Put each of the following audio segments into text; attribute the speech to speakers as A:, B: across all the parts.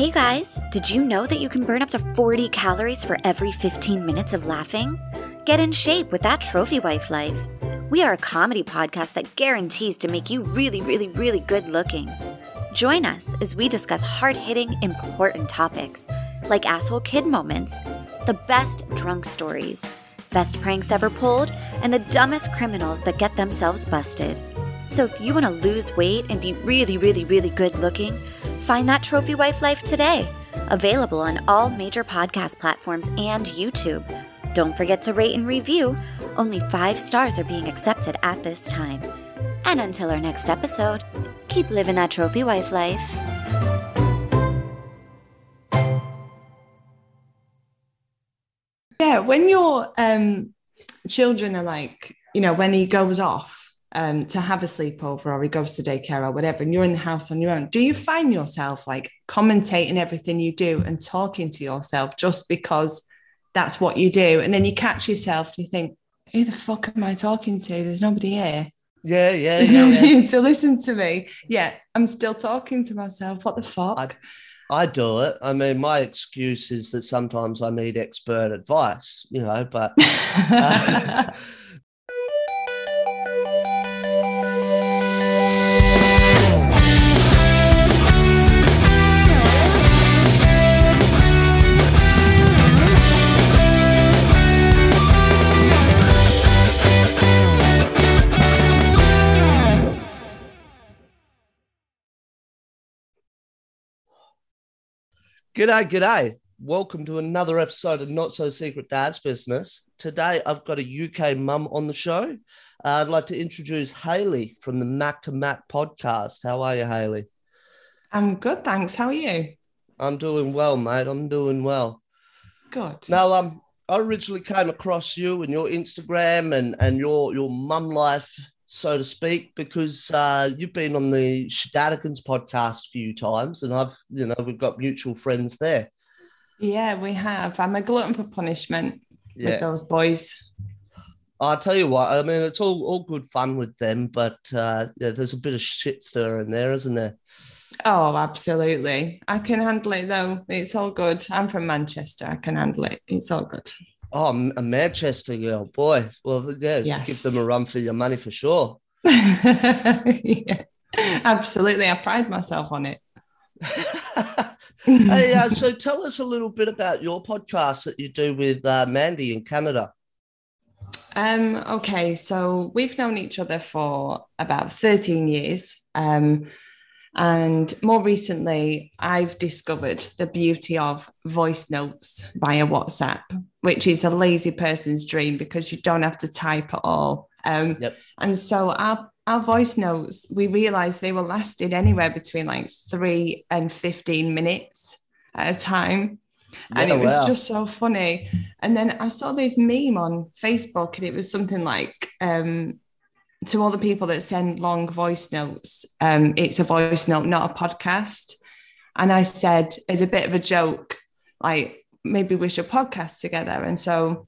A: Hey guys, did you know that you can burn up to 40 calories for every 15 minutes of laughing? Get in shape with that Trophy Wife life. We are a comedy podcast that guarantees to make you really, really, really good looking. Join us as we discuss hard hitting, important topics like asshole kid moments, the best drunk stories, best pranks ever pulled, and the dumbest criminals that get themselves busted. So if you want to lose weight and be really, really, really good looking, find that Trophy Wife life today. Available on all major podcast platforms and YouTube. Don't forget to rate and review. Only five stars are being accepted at this time. And until our next episode, keep living that Trophy Wife life.
B: Yeah, when your um, children are like, you know, when he goes off um, to have a sleepover or he goes to daycare or whatever, and you're in the house on your own, do you find yourself like commentating everything you do and talking to yourself just because that's what you do? And then you catch yourself and you think, who the fuck am I talking to? There's nobody here.
C: Yeah, yeah,
B: There's
C: yeah,
B: nobody
C: yeah.
B: to listen to me. Yeah, I'm still talking to myself. What the fuck?
C: I, I do it. I mean, my excuse is that sometimes I need expert advice, you know, but uh, G'day, g'day. Welcome to another episode of Not So Secret Dad's Business. Today I've got a UK mum on the show. Uh, I'd like to introduce Hayley from the Mac to Mac podcast. How are you, Hayley?
B: I'm good, thanks. How are you?
C: I'm doing well, mate. I'm doing well.
B: Good.
C: Now, um, I originally came across you and your Instagram and and your your mum life, so to speak, because uh, you've been on the Shadadigans podcast a few times, and I've you know we've got mutual friends there.
B: Yeah, we have. I'm a glutton for punishment with those boys.
C: I'll tell you what. I mean, it's all all good fun with them, but uh, yeah, there's a bit of shit stir in there, isn't there?
B: Oh, absolutely. I can handle it though. It's all good. I'm from Manchester. I can handle it. It's all good.
C: Oh, a Manchester girl, boy. Well, yeah,
B: Yes.
C: give them a run for your money for sure.
B: yeah, absolutely. I pride myself on it.
C: hey, uh, so tell us a little bit about your podcast that you do with uh, Mandy in Canada.
B: Um, okay, so we've known each other for about 13 years. Um, and more recently, I've discovered the beauty of voice notes via WhatsApp, which is a lazy person's dream because you don't have to type at all. Um,
C: Yep.
B: And so our, our voice notes, we realized they were lasted anywhere between like three and 15 minutes at a time. and
C: Yeah,
B: it was
C: wow.
B: just so funny. And then I saw this meme on Facebook, and it was something like, um, to all the people that send long voice notes, um, it's a voice note, not a podcast. And I said, as a bit of a joke, like maybe we should podcast together. And so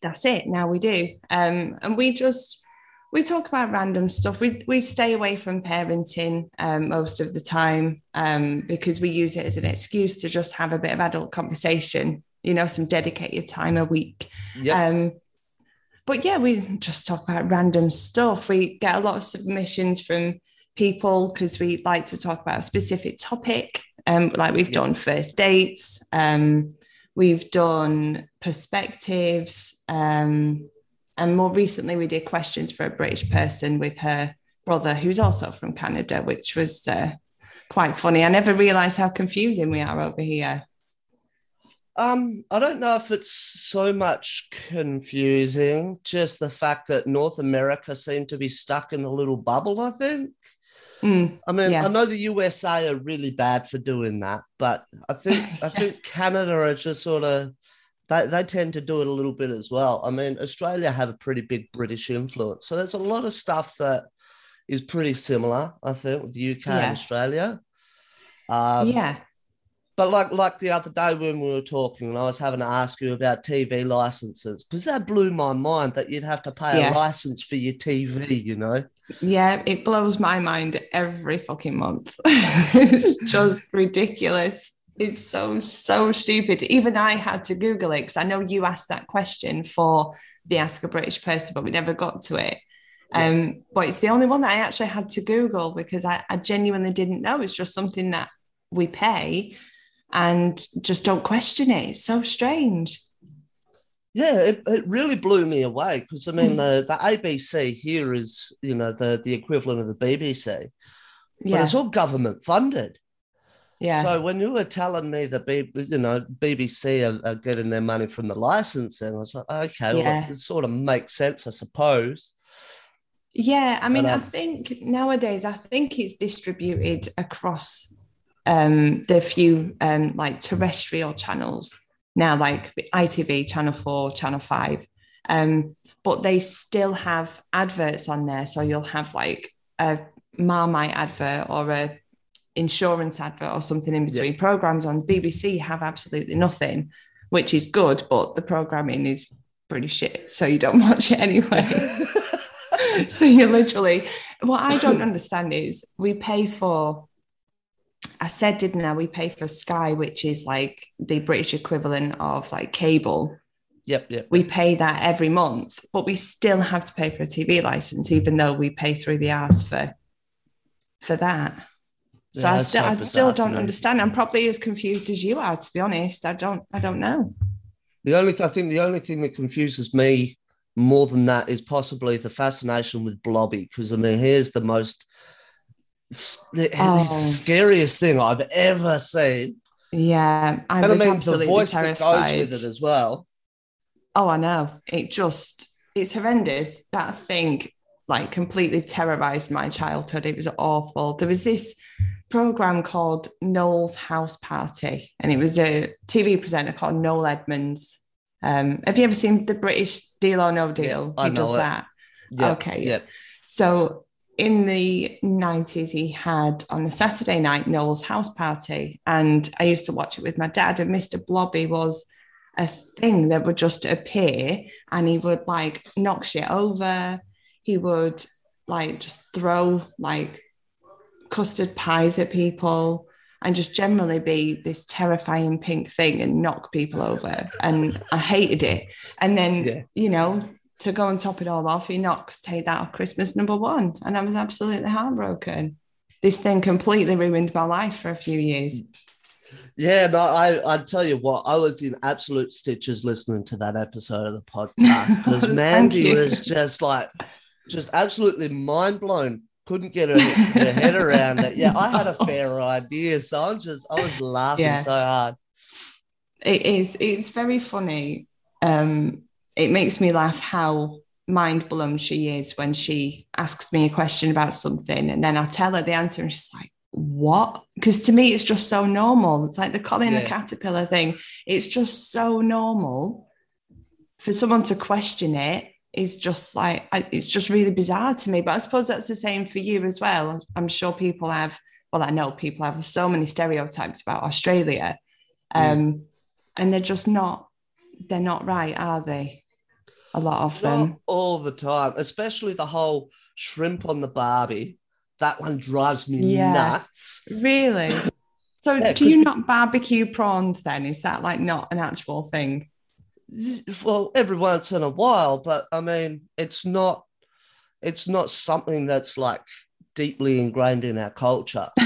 B: that's it. Now we do. Um, and we just we talk about random stuff. We we stay away from parenting um, most of the time um, because we use it as an excuse to just have a bit of adult conversation. You know, some dedicated time a week.
C: Yep.
B: Um, but yeah, we just talk about random stuff. We get a lot of submissions from people because we like to talk about a specific topic. Um, like we've
C: Yeah.
B: done first dates, um, we've done perspectives, um, and more recently we did questions for a British person with her brother, who's also from Canada, which was uh, quite funny. I never realised how confusing we are over here.
C: Um, I don't know if it's so much confusing, just the fact that North America seem to be stuck in a little bubble, I think.
B: Mm,
C: I mean,
B: Yeah.
C: I know the USA are really bad for doing that, but I think I think Canada are just sort of they, they tend to do it a little bit as well. I mean, Australia have a pretty big British influence. So there's a lot of stuff that is pretty similar, I think, with the UK
B: Yeah.
C: and Australia. Um,
B: yeah.
C: But like like the other day when we were talking, and I was having to ask you about TV licenses because that blew my mind that you'd have to pay
B: Yeah.
C: a license for your TV. You know,
B: Yeah, it blows my mind every fucking month. it's just ridiculous. It's so, so stupid. Even I had to Google it because I know you asked that question for the Ask a British Person, but we never got to it. Um, but it's the only one that I actually had to Google because I, I genuinely didn't know. It's just something that we pay and just don't question it. It's so strange.
C: Yeah, it, it really blew me away because I mean the, the ABC here is you know the the equivalent of the BBC, but
B: Yeah.
C: it's all government funded.
B: Yeah.
C: So when you were telling me that B, you know BBC are, are getting their money from the licensing, I was like, okay, well, it sort of makes sense, I suppose.
B: Yeah, I mean,
C: But,
B: I
C: um,
B: think nowadays, I think it's distributed across um, the few um, like terrestrial channels now, like ITV, Channel 4, Channel 5. Um, but they still have adverts on there. So you'll have like a Marmite advert or a insurance advert or something in between. Programs on BBC have absolutely nothing, which is good, but the programming is pretty shit. So you don't watch it anyway. so you're literally what I don't understand is we pay for I said, didn't I? We pay for Sky, which is like the British equivalent of like cable.
C: Yep, yep.
B: We pay that every month, but we still have to pay for a TV license, even though we pay through the hours for for that. So
C: Yeah,
B: I still
C: so
B: I still don't understand. I'm probably as confused as you are, to be honest. I don't I don't know.
C: The only I think the only thing that confuses me more than that is possibly the fascination with Blobby because I mean here's the most s- the
B: Oh.
C: scariest thing I've ever seen,
B: Yeah, I
C: and I
B: was
C: mean the
B: absolutely
C: voice that goes with it as well.
B: Oh, I know. It just, it's horrendous. That thing like completely terrorized my childhood. It was awful. There was this program called Noel's House Party, and it was a TV presenter called Noel Edmonds. Um, have you ever seen the British Deal or No Deal?
C: I
B: he does
C: know it.
B: that.
C: Yep,
B: Okay.
C: Yep.
B: So in the 90s, he had on a Saturday night Noel's house party. And I used to watch it with my dad. And Mr. Blobby was a thing that would just appear and he would like knock shit over. He would like just throw like custard pies at people and just generally be this terrifying pink thing and knock people over. And I hated it. And then,
C: Yeah.
B: you know, to go and top it all off, he knocks Take That off Christmas number one. And I was absolutely heartbroken. This thing completely ruined my life for a few years.
C: Yeah, no, I I tell you what, I was in absolute stitches listening to that episode of the podcast because Mandy was just like, just absolutely mind blown. Couldn't get her, her head around it. Yeah, I had a fair idea, so I'm just I was laughing
B: Yeah.
C: so hard.
B: It is, it's very funny. Um, it makes me laugh how mind blown she is when she asks me a question about something and then I tell her the answer and she's like, what? Because to me, it's just so normal. It's like the Colin the Caterpillar thing. It's just so normal for someone to question it is just like it's just really bizarre to me. But I suppose that's the same for you as well. I'm sure people have. Well, I know people have so many stereotypes about Australia, um, and they're just not. They're not right, are they? A lot of
C: Not
B: them.
C: all the time, especially the whole shrimp on the Barbie. That one drives me
B: Yeah.
C: nuts.
B: Really? So,
C: Yeah,
B: do you not barbecue prawns then? Is that like not an actual thing?
C: Well, every once in a while, but I mean, it's not. It's not something that's like deeply ingrained in our culture.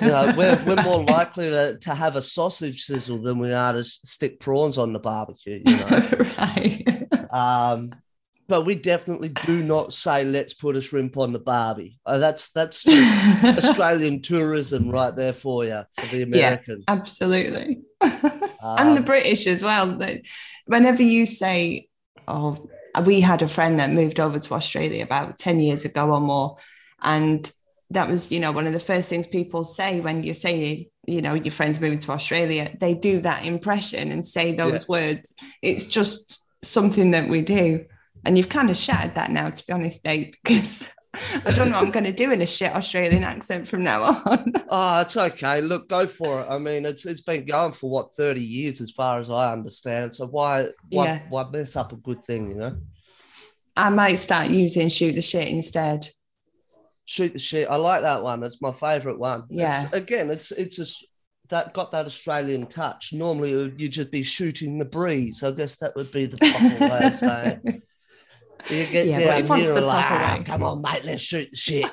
C: You know, we're, we're more likely to, to have a sausage sizzle than we are to stick prawns on the barbecue. You know,
B: right.
C: um, but we definitely do not say let's put a shrimp on the barbie. Uh, that's that's just Australian tourism right there for you for the Americans.
B: Absolutely. and the
C: Um,
B: British as well. Whenever you say, "Oh, we had a friend that moved over to Australia about ten years ago or more," and that was, you know, one of the first things people say when you say, you know, your friend's moving to Australia. They do that impression and say those words. It's just something that we do, and you've kind of shattered that now, to be honest, Dave, because. I don't know what I'm going to do in a shit Australian accent from now on.
C: Oh, it's okay. Look, go for it. I mean, it's it's been going for what thirty years, as far as I understand. So why why
B: Yeah.
C: why mess up a good thing? You know.
B: I might start using shoot the shit instead.
C: Shoot the shit. I like that one. That's my favourite one.
B: Yeah.
C: It's, again, it's it's a that got that Australian touch. Normally, you'd just be shooting the breeze. I guess that would be the proper way of saying. it. You get
B: Yeah,
C: down here
B: the
C: like, "Ah, come on, mate, let's shoot the shit.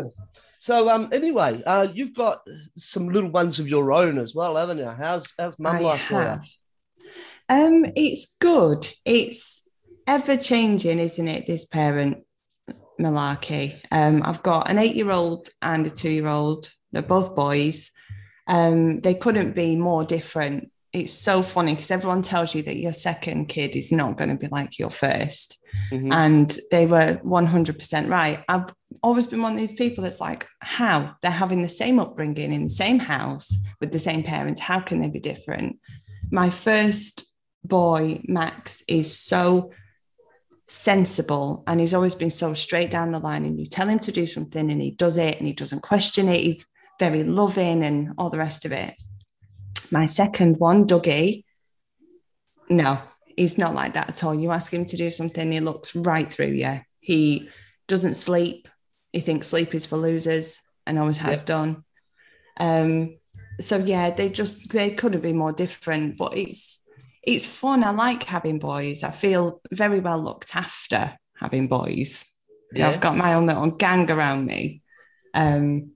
C: So um, anyway, uh, you've got some little ones of your own as well, haven't you? How's how's mum
B: I
C: life for you?
B: Um, it's good. It's ever changing, isn't it? This parent malarkey. Um, I've got an eight-year-old and a two-year-old. They're both boys. Um, they couldn't be more different. It's so funny because everyone tells you that your second kid is not going to be like your first.
C: Mhm.
B: And they were 100% right. I've always been one of these people that's like, how? They're having the same upbringing in the same house with the same parents. How can they be different? My first boy, Max, is so sensible and he's always been so straight down the line. And you tell him to do something and he does it and he doesn't question it. He's very loving and all the rest of it. My second one, Dougie, no, he's not like that at all. You ask him to do something, he looks right through you. He doesn't sleep. He thinks sleep is for losers and always has
C: Yep.
B: done. Um, so yeah, they just they couldn't be more different, but it's it's fun. I like having boys. I feel very well looked after having boys.
C: Yeah.
B: I've got my own little gang around me. Um,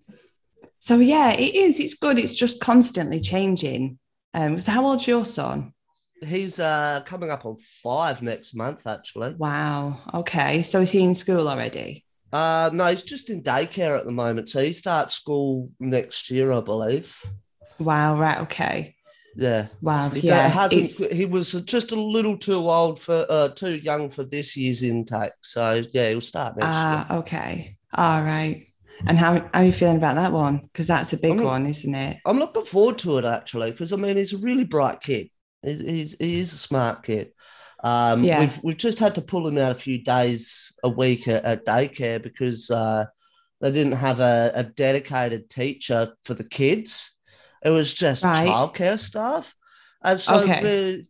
B: so yeah, it is. It's good. It's just constantly changing. Um, so how old's your son?
C: He's uh coming up on five next month, actually.
B: Wow. Okay. So is he in school already?
C: Uh no, he's just in daycare at the moment. So he starts school next year, I believe.
B: Wow. Right. Okay.
C: Yeah.
B: Wow.
C: He
B: yeah.
C: hasn't
B: it's-
C: he was just a little too old for uh too young for this year's intake. So yeah, he'll start next year.
B: Ah. okay. All right. And how, how are you feeling about that one? Because that's a big
C: I'm-
B: one, isn't it?
C: I'm looking forward to it actually, because I mean he's a really bright kid. He's, he's he is a smart kid. Um,
B: Yeah.
C: we've we've just had to pull him out a few days a week at, at daycare because uh, they didn't have a, a dedicated teacher for the kids. It was just
B: Right.
C: childcare staff, and so
B: Okay.
C: we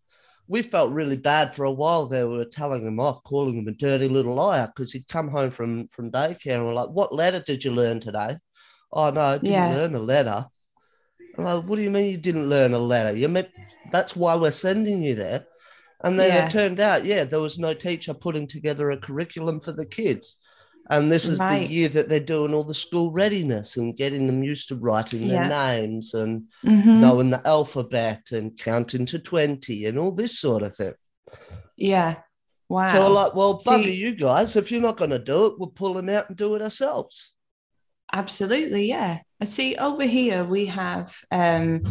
C: we felt really bad for a while there. We were telling him off, calling him a dirty little liar because he'd come home from from daycare and we're like, "What letter did you learn today?" Oh no, I didn't
B: Yeah.
C: learn a letter. I'm like, what do you mean you didn't learn a letter? You meant that's why we're sending you there. And then
B: Yeah.
C: it turned out, yeah, there was no teacher putting together a curriculum for the kids. And this is
B: Right.
C: the year that they're doing all the school readiness and getting them used to writing their
B: Yeah.
C: names and
B: Mhm.
C: knowing the alphabet and counting to 20 and all this sort of thing.
B: Yeah. Wow.
C: So like, well,
B: See-
C: bugger you guys. If you're not going to do it, we'll pull them out and do it ourselves.
B: Absolutely, yeah. I see over here we have um,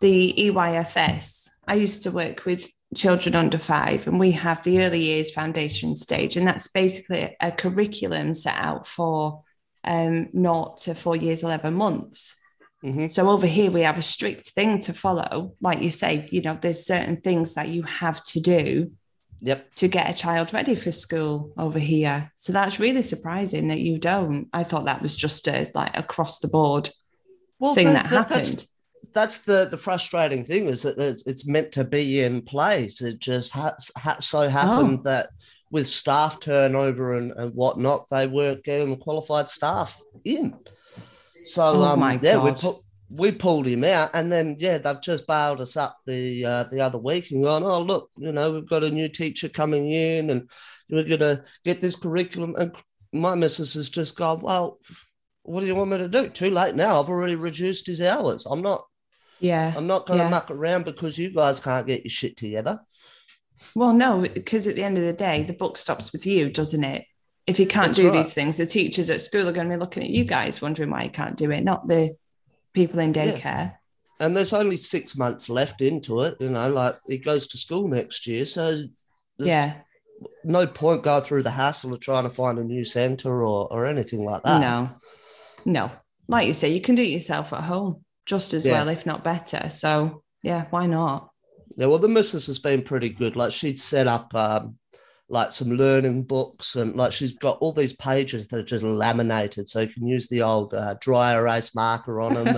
B: the EYFS. I used to work with children under five, and we have the early years foundation stage, and that's basically a curriculum set out for um, naught to four years, 11 months.
C: Mhm.
B: So over here we have a strict thing to follow. Like you say, you know, there's certain things that you have to do
C: Yep.
B: to get a child ready for school over here. So that's really surprising that you don't. I thought that was just a like across the board
C: Well,
B: thing that,
C: that's-
B: happened.
C: That's the the frustrating thing is that it's, it's meant to be in place. It just ha- ha- so
B: Oh.
C: happened that with staff turnover and, and whatnot, they weren't getting the qualified staff in. So
B: Oh
C: um, yeah, we
B: God.
C: put we pulled him out, and then yeah, they've just bailed us up the uh, the other week and gone, oh look, you know, we've got a new teacher coming in, and we're gonna get this curriculum. And my missus has just gone, well, what do you want me to do? Too late now. I've already reduced his hours. I'm not
B: Yeah.
C: I'm not going to
B: Yeah.
C: muck around because you guys can't get your shit together.
B: Well, no, because at the end of the day, the book stops with you, doesn't it? If you can't
C: That's
B: do
C: right.
B: these things, the teachers at school are going to be looking at you guys, wondering why you can't do it, not the people in
C: Yeah.
B: daycare.
C: And there's only six months left into it. You know, like he goes to school next year. So
B: Yeah.
C: no point going through the hassle of trying to find a new centre or, or anything like that.
B: No, no. Like you say, you can do it yourself at home just as
C: Yeah.
B: well, if not better. So, yeah, why not?
C: Yeah, well, the missus has been pretty good. Like she'd set up um, like some learning books and like she's got all these pages that are just laminated. So you can use the old uh, dry erase marker on them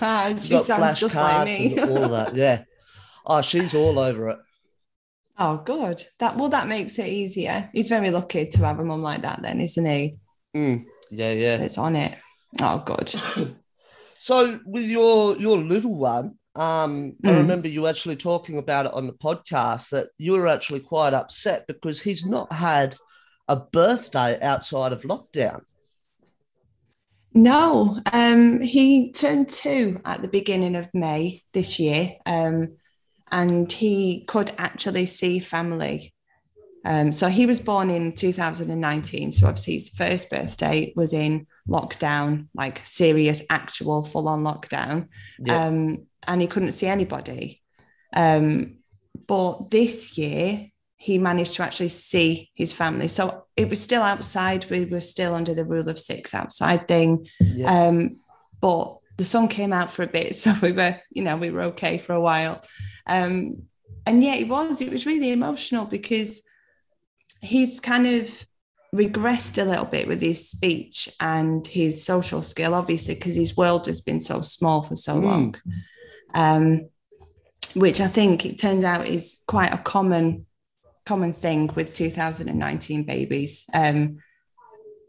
C: and
B: she
C: got
B: like
C: flashcards
B: me.
C: and all that. Yeah. Oh, she's all over it.
B: Oh, good. That well, that makes it easier. He's very lucky to have a mum like that, then, isn't he?
C: Mm, yeah, yeah.
B: It's on it. Oh, good.
C: So with your your little one, um, I
B: Mm.
C: remember you actually talking about it on the podcast that you were actually quite upset because he's not had a birthday outside of lockdown.
B: No, um, he turned two at the beginning of May this year, um, and he could actually see family. Um, so he was born in 2019. So obviously his first birthday was in lockdown, like serious, actual, full-on lockdown,
C: Yeah.
B: um, and he couldn't see anybody. Um, but this year he managed to actually see his family. So it was still outside. We were still under the rule of six outside thing.
C: Yeah.
B: Um, but the sun came out for a bit, so we were, you know, we were okay for a while. Um, and yeah, it was. It was really emotional because he's kind of regressed a little bit with his speech and his social skill, obviously, because his world has been so small for so
C: Mm.
B: long. Um, which I think it turned out is quite a common common thing with 2019 babies. Um,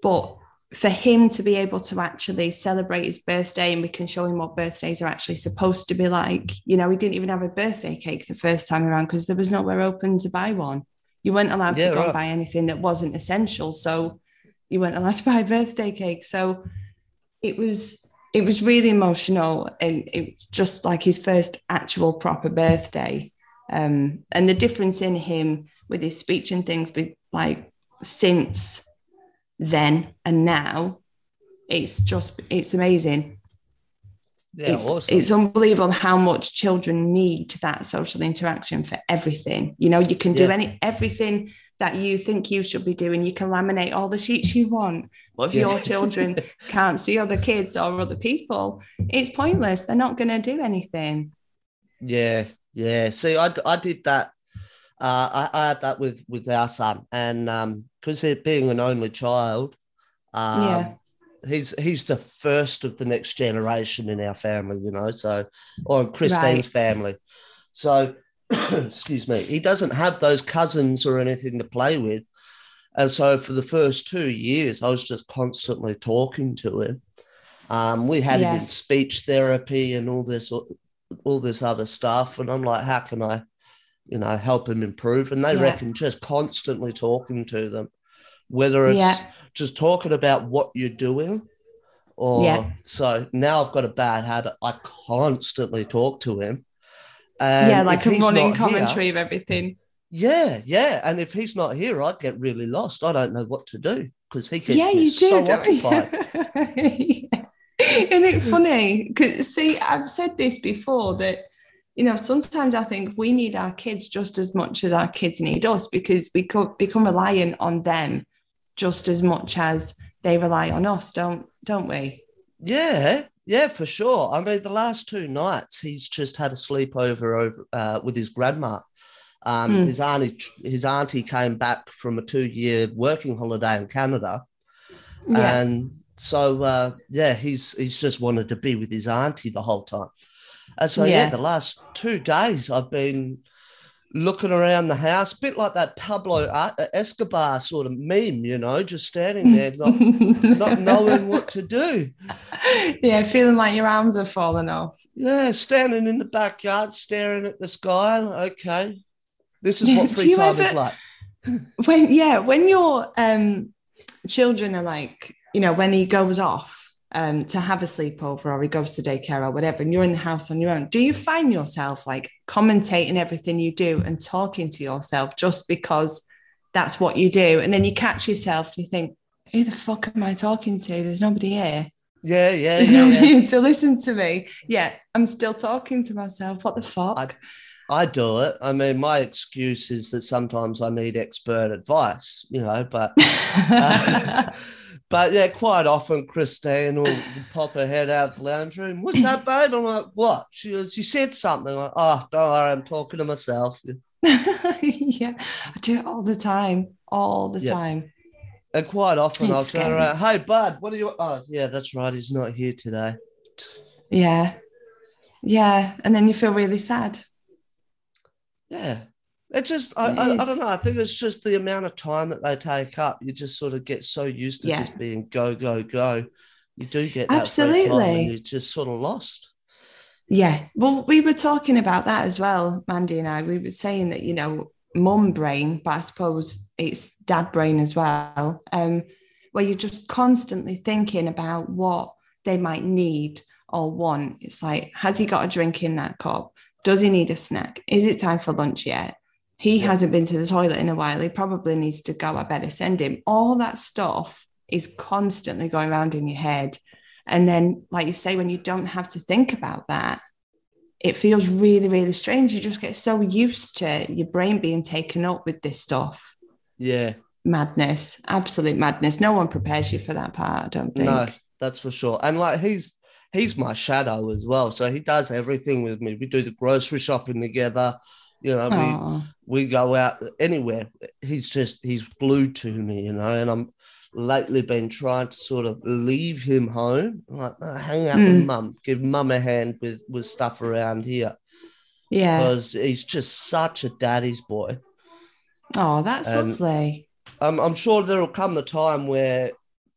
B: but for him to be able to actually celebrate his birthday and we can show him what birthdays are actually supposed to be like, you know, he didn't even have a birthday cake the first time around because there was nowhere open to buy one. You weren't allowed
C: Yeah,
B: to go
C: right.
B: and buy anything that wasn't essential. So you weren't allowed to buy birthday cake. So it was it was really emotional and it was just like his first actual proper birthday. Um, and the difference in him with his speech and things, be like since then and now, it's just it's amazing.
C: Yeah,
B: it's
C: awesome.
B: it's unbelievable how much children need that social interaction for everything. You know, you can do
C: Yeah.
B: any everything that you think you should be doing. You can laminate all the sheets you want. But if
C: Yeah.
B: your children can't see other kids or other people, it's pointless. They're not going to do anything.
C: Yeah, yeah. See, I, I did that. Uh, I, I had that with with our son, and um, because being an only child, um,
B: Yeah.
C: He's he's the first of the next generation in our family, you know. So, or in Christine's
B: Right.
C: family. So, excuse me, he doesn't have those cousins or anything to play with, and so for the first two years, I was just constantly talking to him. Um, we had
B: Yeah.
C: him in speech therapy and all this all this other stuff. And I'm like, how can I, you know, help him improve? And they
B: Yeah.
C: reckon just constantly talking to them, whether it's
B: Yeah.
C: Just talking about what you're doing or
B: Yeah.
C: so now I've got a bad habit. I constantly talk to him. And
B: yeah, like a running
C: not here-
B: commentary of everything.
C: yeah, yeah. And if he's not here, I get really lost. I don't know what to do because he keeps
B: yeah, you do.
C: so
B: don't you?
C: occupied.
B: Yeah. Isn't it funny? Because see, I've said this before that you know sometimes I think we need our kids just as much as our kids need us because we become reliant on them just as much as they rely on us, don't don't we?
C: Yeah, yeah, for sure. I mean, the last two nights he's just had a sleepover over uh, with his grandma. Um,
B: Mm.
C: His auntie, his auntie came back from a two-year working holiday in Canada,
B: Yeah,
C: and so uh, yeah, he's he's just wanted to be with his auntie the whole time. And so yeah.
B: Yeah.
C: the last two days I've been looking around the house, a bit like that Pablo uh, Escobar sort of meme, you know, just standing there, not, not knowing what to do.
B: yeah, feeling like your arms are falling off.
C: Yeah, standing in the backyard, staring at the sky. Okay, this is
B: Yeah,
C: what free time is
B: ever-
C: like.
B: when yeah when your um children are like you know when he goes off um to have a sleepover or he goes to daycare or whatever and you're in the house on your own do you find yourself like commentating everything you do and talking to yourself just because that's what you do? And then you catch yourself and you think who the fuck am i talking to? There's nobody here.
C: Yeah, yeah,
B: there's
C: yeah,
B: nobody
C: yeah.
B: to listen to me. Yeah i'm still talking to myself. What the fuck?
C: I- I do it. I mean, my excuse is that sometimes I need expert advice, you know, but uh, but yeah, quite often Christine will pop her head out the lounge room. What's that, babe? I'm like, what? She goes, she said something. I'm like, oh, don't worry, I'm talking to myself.
B: yeah, I do it all the time, all the
C: Yeah.
B: time.
C: And quite often I'll
B: It's
C: turn
B: scary.
C: around, hey, bud, what are you? Oh, yeah, that's right. He's not here today.
B: Yeah, yeah, and then you feel really sad.
C: Yeah. It's just, I,
B: It
C: I, I don't know. I think it's just the amount of time that they take up. You just sort of get so used to
B: Yeah.
C: just being go, go, go. You do get that
B: Absolutely.
C: you're just sort of lost.
B: Yeah. Well, we were talking about that as well, Mandy and I. We were saying that, you know, mum brain, but I suppose it's dad brain as well, um, where you're just constantly thinking about what they might need or want. It's like, has he got a drink in that cup? Does he need a snack? Is it time for lunch yet? He
C: Yeah.
B: hasn't been to the toilet in a while. He probably needs to go. I better send him. All that stuff is constantly going around in your head. And then, like you say, when you don't have to think about that, it feels really, really strange. You just get so used to your brain being taken up with this stuff.
C: Yeah.
B: Madness, absolute madness. No one prepares you for that part, I don't think.
C: No, that's for sure. And like he's he's my shadow as well. So he does everything with me. We do the grocery shopping together. You know, we we go out anywhere. He's just he's glued to me, you know, and I'm lately been trying to sort of leave him home, like "No, hang out with
B: Mm.
C: mum, give mum a hand with with stuff around here
B: yeah.
C: because he's just such a daddy's boy.
B: Oh, that's
C: and-
B: lovely.
C: I'm I'm sure there'll come the time where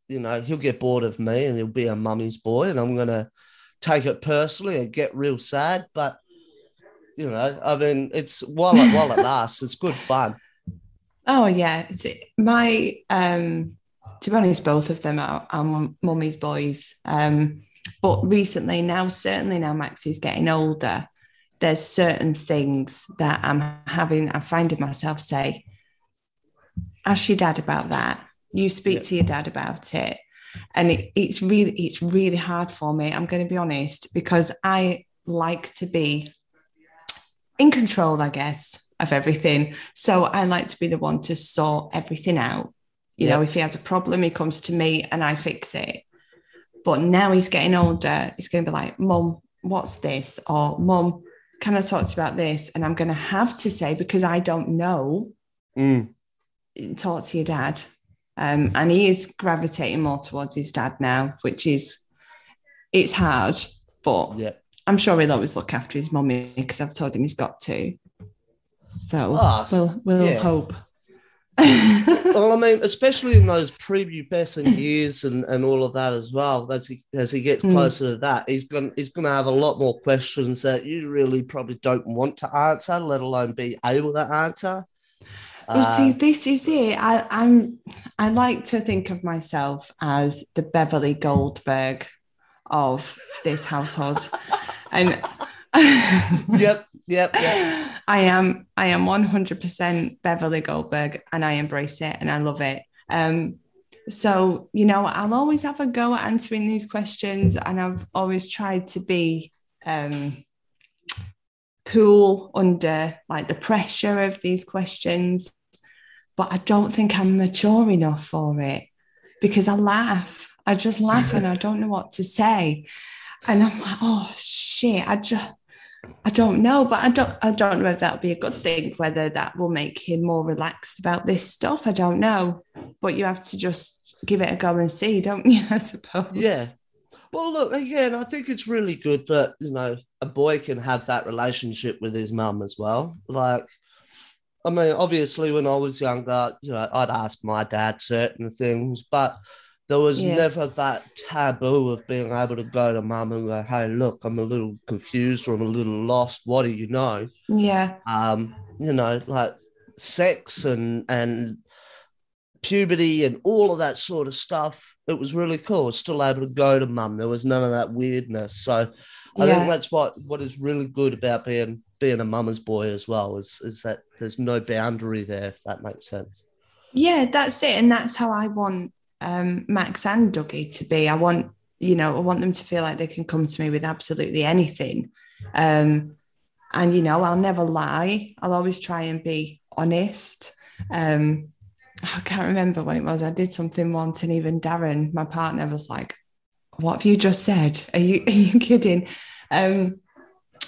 C: you know he'll get bored of me and he'll be a mummy's boy, and I'm gonna take it personally and get real sad, but. You know, I mean, it's while it while it lasts, it's good fun.
B: Oh yeah, it's, my um to be honest, both of them are, are mummy's boys. Um, but recently, now certainly now Max is getting older. There's certain things that I'm having. I'm finding myself say, "Ask your dad about that. You speak
C: Yeah.
B: to your dad about it." And it, it's really, it's really hard for me. I'm going to be honest because I like to be in control, I guess, of everything. So I like to be the one to sort everything out. You know, if he has a problem, he comes to me and I fix it. But now he's getting older, he's going to be like, Mom, what's this? Or Mom, can I talk to you about this? And I'm going to have to say, because I don't know,
C: Mm,
B: talk to your dad. Um, and he is gravitating more towards his dad now, which is, it's hard, but
C: yeah.
B: I'm sure he'll always look after his mummy because I've told him he's got to. So
C: Ah,
B: we'll we'll
C: yeah.
B: hope.
C: well, I mean, especially in those prepubescent years and, and all of that as well. As he as he gets
B: Mm.
C: closer to that, he's going he's going to have a lot more questions that you really probably don't want to answer, let alone be able to answer.
B: well, see,
C: Uh,
B: this is it. I, I'm I like to think of myself as the Beverly Goldberg of this household, and
C: yep, yep, yep.
B: I am I am 100% Beverly Goldberg, and I embrace it and I love it. Um, so you know, I'll always have a go at answering these questions, and I've always tried to be um, cool under like the pressure of these questions, but I don't think I'm mature enough for it because I laugh. I just laugh and I don't know what to say, and I'm like, oh shit, I just. I don't know, but I don't I don't know if that'll be a good thing, whether that will make him more relaxed about this stuff. I don't know. But you have to just give it a go and see, don't you? I suppose.
C: Yeah. Well, look again. I think it's really good that you know a boy can have that relationship with his mum as well. Like, I mean, obviously, when I was younger, you know, I'd ask my dad certain things, but there was
B: Yeah.
C: never that taboo of being able to go to mum and go, "Hey, look, I'm a little confused or I'm a little lost. What do you know?"
B: Yeah.
C: um, you know, like sex and and puberty and all of that sort of stuff. It was really cool. I was still able to go to mum. There was none of that weirdness. So I
B: Yeah.
C: think that's what what is really good about being being a mama's boy as well is is that there's no boundary there, if that makes sense.
B: Yeah, that's it. And that's how I want um, Max and Dougie to be. I want, you know, I want them to feel like they can come to me with absolutely anything. Um, and, you know, I'll never lie. I'll always try and be honest. Um, I can't remember when it was. I did something once, and even Darren, my partner, was like, What have you just said? Are you, are you kidding? Um,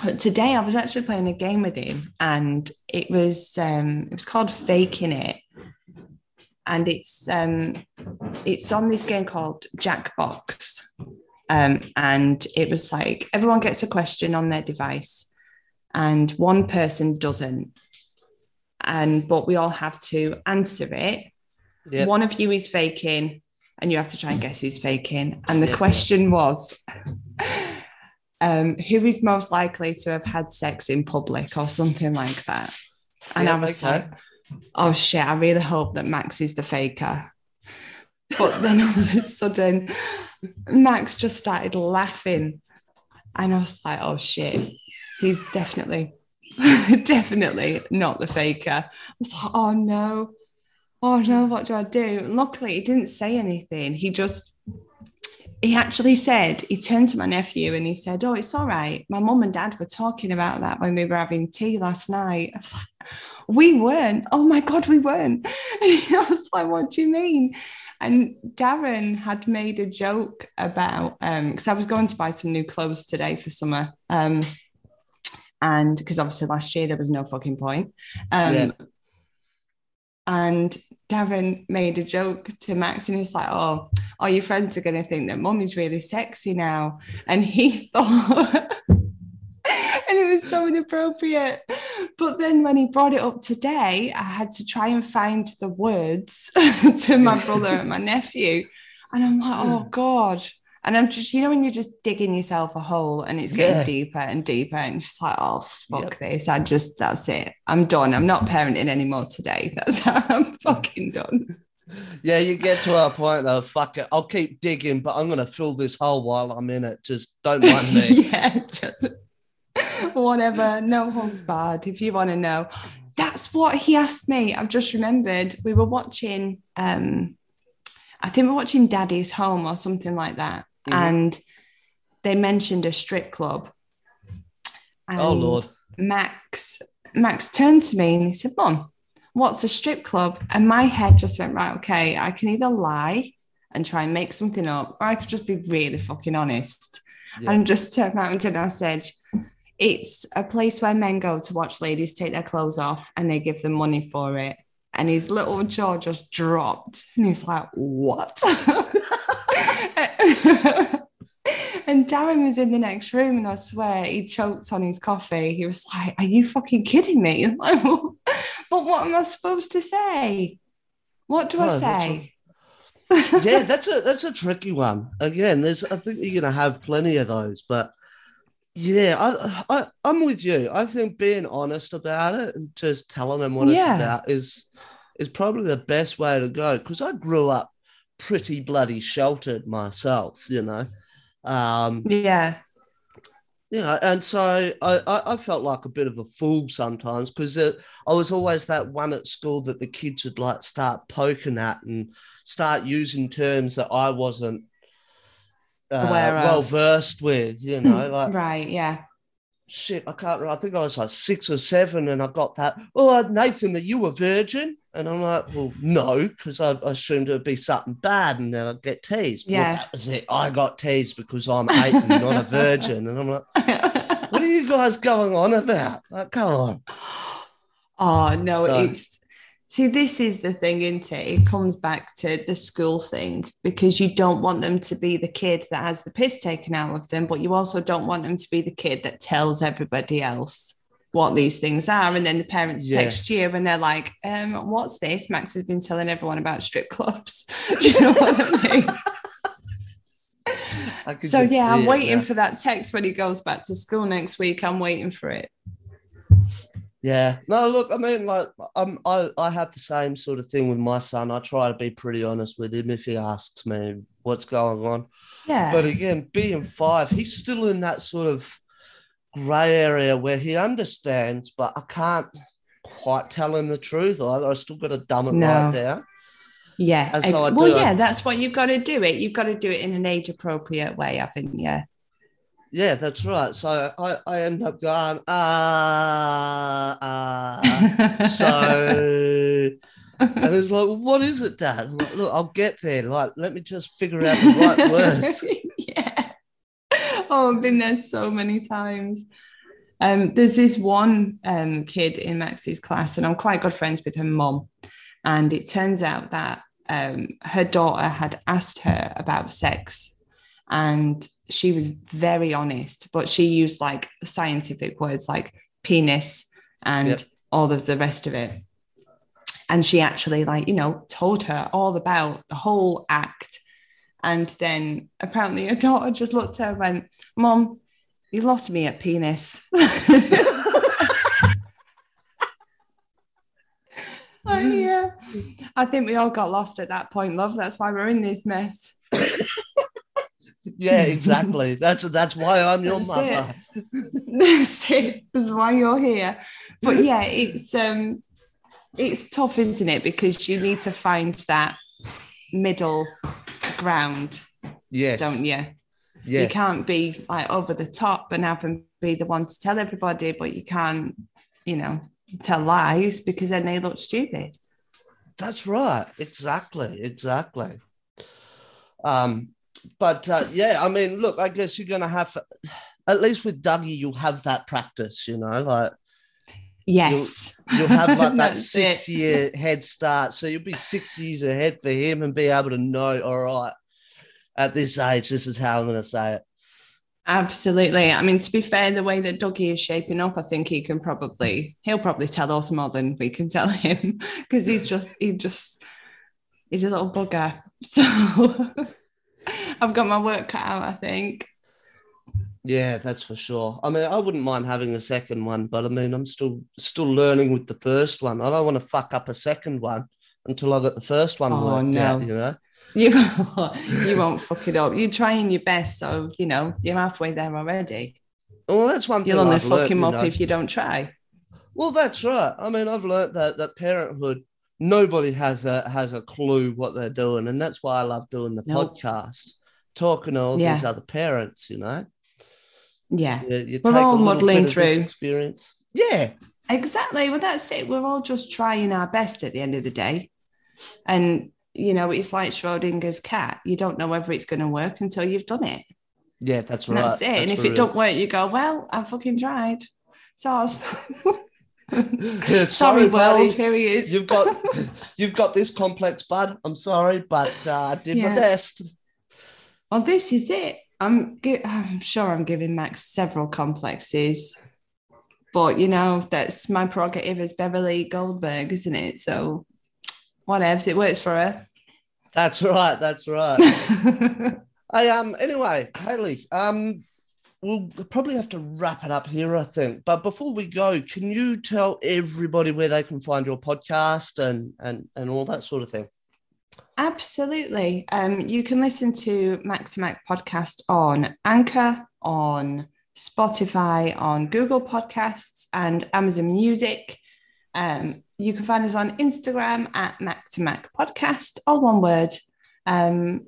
B: but today I was actually playing a game with him, and it was um, it was called Faking It and it's um it's on this game called Jackbox. Um, and it was like everyone gets a question on their device, and one person doesn't. and but we all have to answer it.
C: Yep.
B: One of you is faking, and you have to try and guess who's faking. And the
C: Yep.
B: question was, um, who is most likely to have had sex in public or something like that? And I was
C: okay.
B: like, oh shit, I really hope that Max is the faker. But then all of a sudden, Max just started laughing. And I was like, oh shit, he's definitely, definitely not the faker. I was like, oh no, oh no, what do I do? And luckily, he didn't say anything. He just, he actually said, he turned to my nephew and he said, oh, it's all right. My mum and dad were talking about that when we were having tea last night. I was like, we weren't. Oh my God, we weren't. And I was like, what do you mean? And Darren had made a joke about um because I was going to buy some new clothes today for summer. Um and because obviously last year there was no fucking point. Um
C: Yeah.
B: and Darren made a joke to Max and he's like, Oh, all your friends are gonna think that mummy's really sexy now. And he thought it was so inappropriate. But then when he brought it up today, I had to try and find the words to my brother and my nephew. And I'm like, oh hmm. God. And I'm just, you know, when you're just digging yourself a hole and it's getting
C: Yeah.
B: deeper and deeper, and just like, oh, fuck
C: Yep.
B: this. I just, that's it. I'm done. I'm not parenting anymore today. That's how I'm fucking done.
C: Yeah, you get to a point of fuck it. I'll keep digging, but I'm gonna fill this hole while I'm in it. Just don't mind me.
B: yeah, just whatever. No holds barred. If you want to know, that's what he asked me. I've just remembered we were watching. um I think we're watching Daddy's Home or something like that,
C: Mhm.
B: and they mentioned a strip club.
C: oh lord.
B: Max Max turned to me and he said, Mom, what's a strip club? And my head just went, right, okay, I can either lie and try and make something up, or I could just be really fucking honest.
C: Yeah.
B: And just turned around and I said, it's a place where men go to watch ladies take their clothes off and they give them money for it. And his little jaw just dropped. And he's like, what? and Darren was in the next room, and I swear he choked on his coffee. He was like, Are you fucking kidding me? Like, but what am I supposed to say? What do I
C: Oh, that's
B: say?
C: yeah, that's a that's a tricky one. Again, there's I think you're gonna have plenty of those, but yeah, I, I I'm with you. I think being honest about it and just telling them what
B: Yeah.
C: it's about is is probably the best way to go. Because I grew up pretty bloody sheltered myself, you know. Um,
B: Yeah.
C: yeah, and so I, I, I felt like a bit of a fool sometimes because I was always that one at school that the kids would like start poking at and start using terms that I wasn't uh, well versed with, you know, like
B: right. Yeah.
C: shit, I can't. I think I was like six or seven and I got that, oh, Nathan, are you a virgin? And I'm like, well, no, because I assumed it would be something bad and then I'd get teased. Well,
B: Yeah.
C: that was it. I got teased because I'm eight and not a virgin. And I'm like, what are you guys going on about? Like, come on.
B: Oh no,
C: No.
B: it's see, this is the thing, isn't it? It comes back to the school thing because you don't want them to be the kid that has the piss taken out of them, but you also don't want them to be the kid that tells everybody else what these things are. And then the parents text you and they're like, um, what's this? Max has been telling everyone about strip clubs. Do you know what I mean?
C: I
B: so
C: just
B: yeah, I'm waiting
C: now.
B: for that text when he goes back to school next week. I'm waiting for it.
C: Yeah. No, look, I mean, like, I'm, I, I have the same sort of thing with my son. I try to be pretty honest with him if he asks me what's going on.
B: Yeah.
C: But again, being five, he's still in that sort of grey area where he understands, but I can't quite tell him the truth. I, I still got to dumb it
B: No.
C: right down.
B: Yeah.
C: So
B: well, yeah, that's what you've got to do it. You've got to do it in an age appropriate way, I think. Yeah.
C: Yeah, that's right. So I, I end up going, ah, ah. So, and it's like, what is it, Dad? I'm like, Look, I'll get there. Like, let me just figure out the right words.
B: yeah. Oh, I've been there so many times. Um, there's this one um, kid in Max's class, and I'm quite good friends with her mom. And it turns out that um, her daughter had asked her about sex, and she was very honest, but she used like scientific words like penis and
C: Yep.
B: all of the rest of it. and she actually like you know told her all about the whole act and then apparently her daughter just looked at her and went mom you lost me at penis Oh, yeah. I think we all got lost at that point, love. That's why we're in this mess.
C: Yeah, exactly. that's that's why I'm your
B: That's
C: mother.
B: That's it. That's why you're here. But yeah, it's um it's tough, isn't it? Because you need to find that middle ground,
C: Yes.
B: don't you?
C: Yeah.
B: You can't be like over the top and have them be the one to tell everybody, but you can't, you know, tell lies because then they look stupid.
C: That's right. Exactly. Exactly. Um, but uh, yeah, I mean, look, I guess you're gonna have at least with Dougie, you'll have that practice, you know, like
B: Yes.
C: you'll have like that six
B: it.
C: year head start. So you'll be six years ahead for him and be able to know, all right, at this age, this is how I'm gonna say it.
B: Absolutely. I mean, to be fair, the way that Dougie is shaping up, I think he can probably he'll probably tell us more than we can tell him because he's just he just he's a little bugger. So I've got my work cut out, I think.
C: Yeah, that's for sure. I mean, I wouldn't mind having a second one, but I mean, I'm still still learning with the first one. I don't want to fuck up a second one until I got the first one
B: Oh,
C: worked
B: no.
C: out, you know.
B: You you won't fuck it up. You're trying your best, so you know you're halfway there already.
C: Well, that's one
B: You'll only
C: I've
B: fuck
C: learnt,
B: him
C: you know.
B: if you don't try.
C: Well, that's right. I mean, I've learned that that parenthood, nobody has a has a clue what they're doing, and that's why I love doing the
B: Nope.
C: podcast, talking to all
B: Yeah.
C: these other parents. You know,
B: Yeah,
C: you, you
B: We're
C: take
B: all
C: a little
B: muddling
C: bit of this
B: through.
C: experience. Yeah,
B: exactly. Well, that's it. We're all just trying our best at the end of the day, and you know it's like Schrodinger's cat. You don't know whether it's going to work until you've done it.
C: yeah, that's
B: And
C: right.
B: that's it. and if it
C: real.
B: don't work, you go, well, I fucking tried. So
C: Yeah,
B: sorry,
C: buddy.
B: world, here he is.
C: You've got you've got this complex, bud. I'm sorry, but uh, I did my best.
B: well, this is it. I'm, gi- I'm sure I'm giving Max several complexes, but you know that's my prerogative as Beverly Goldberg, isn't it? So whatever, it works for her.
C: That's right. That's right. I um anyway, Hayley, um we'll probably have to wrap it up here, I think. But before we go, can you tell everybody where they can find your podcast and and and all that sort of thing?
B: Absolutely. Um, you can listen to Mac to Mac podcast on Anchor, on Spotify, on Google Podcasts, and Amazon Music. Um, you can find us on Instagram at Mac to Mac podcast, all one word. Um,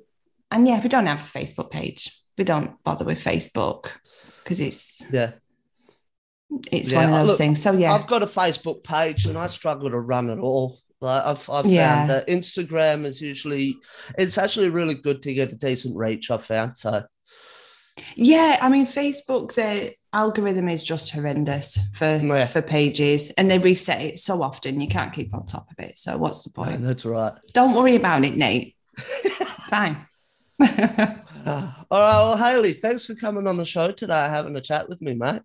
B: and yeah, we don't have a Facebook page. We don't bother with Facebook because it's
C: Yeah.
B: it's
C: Yeah,
B: one of those
C: look,
B: things. So yeah,
C: I've got a Facebook page and I struggle to run it all. Like I've, I've
B: Yeah.
C: found that Instagram is usually it's actually really good to get a decent reach, I've found. So
B: Yeah, I mean, Facebook, the algorithm is just horrendous for
C: Yeah.
B: for pages, and they reset it so often you can't keep on top of it. So what's the point?
C: that's right.
B: Don't worry about it, Nate. it's fine.
C: All right, well, Hayley, thanks for coming on the show today, having a chat with me, mate.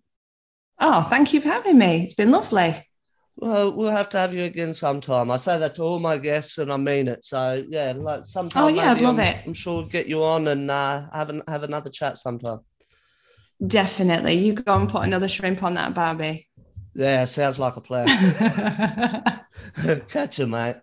B: oh, thank you for having me. It's been lovely.
C: Well, we'll have to have you again sometime. I say that to all my guests, and I mean it. So yeah, like sometime.
B: Oh, yeah, I'd love
C: I'm,
B: it.
C: I'm sure we'll get you on and uh, have an, have another chat sometime.
B: Definitely. You go and put another shrimp on that Barbie.
C: Yeah, sounds like a plan. Catch you, mate.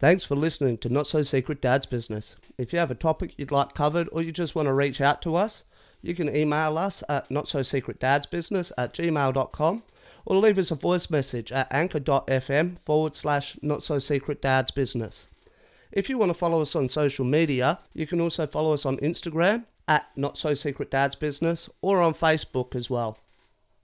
C: Thanks for listening to Not So Secret Dad's Business. If you have a topic you'd like covered or you just want to reach out to us, you can email us at notsosecretdadsbusiness at gmail.com or leave us a voice message at anchor.fm forward slash not so secret dad's business. If you want to follow us on social media, you can also follow us on Instagram at not so secret dad's business or on Facebook as well.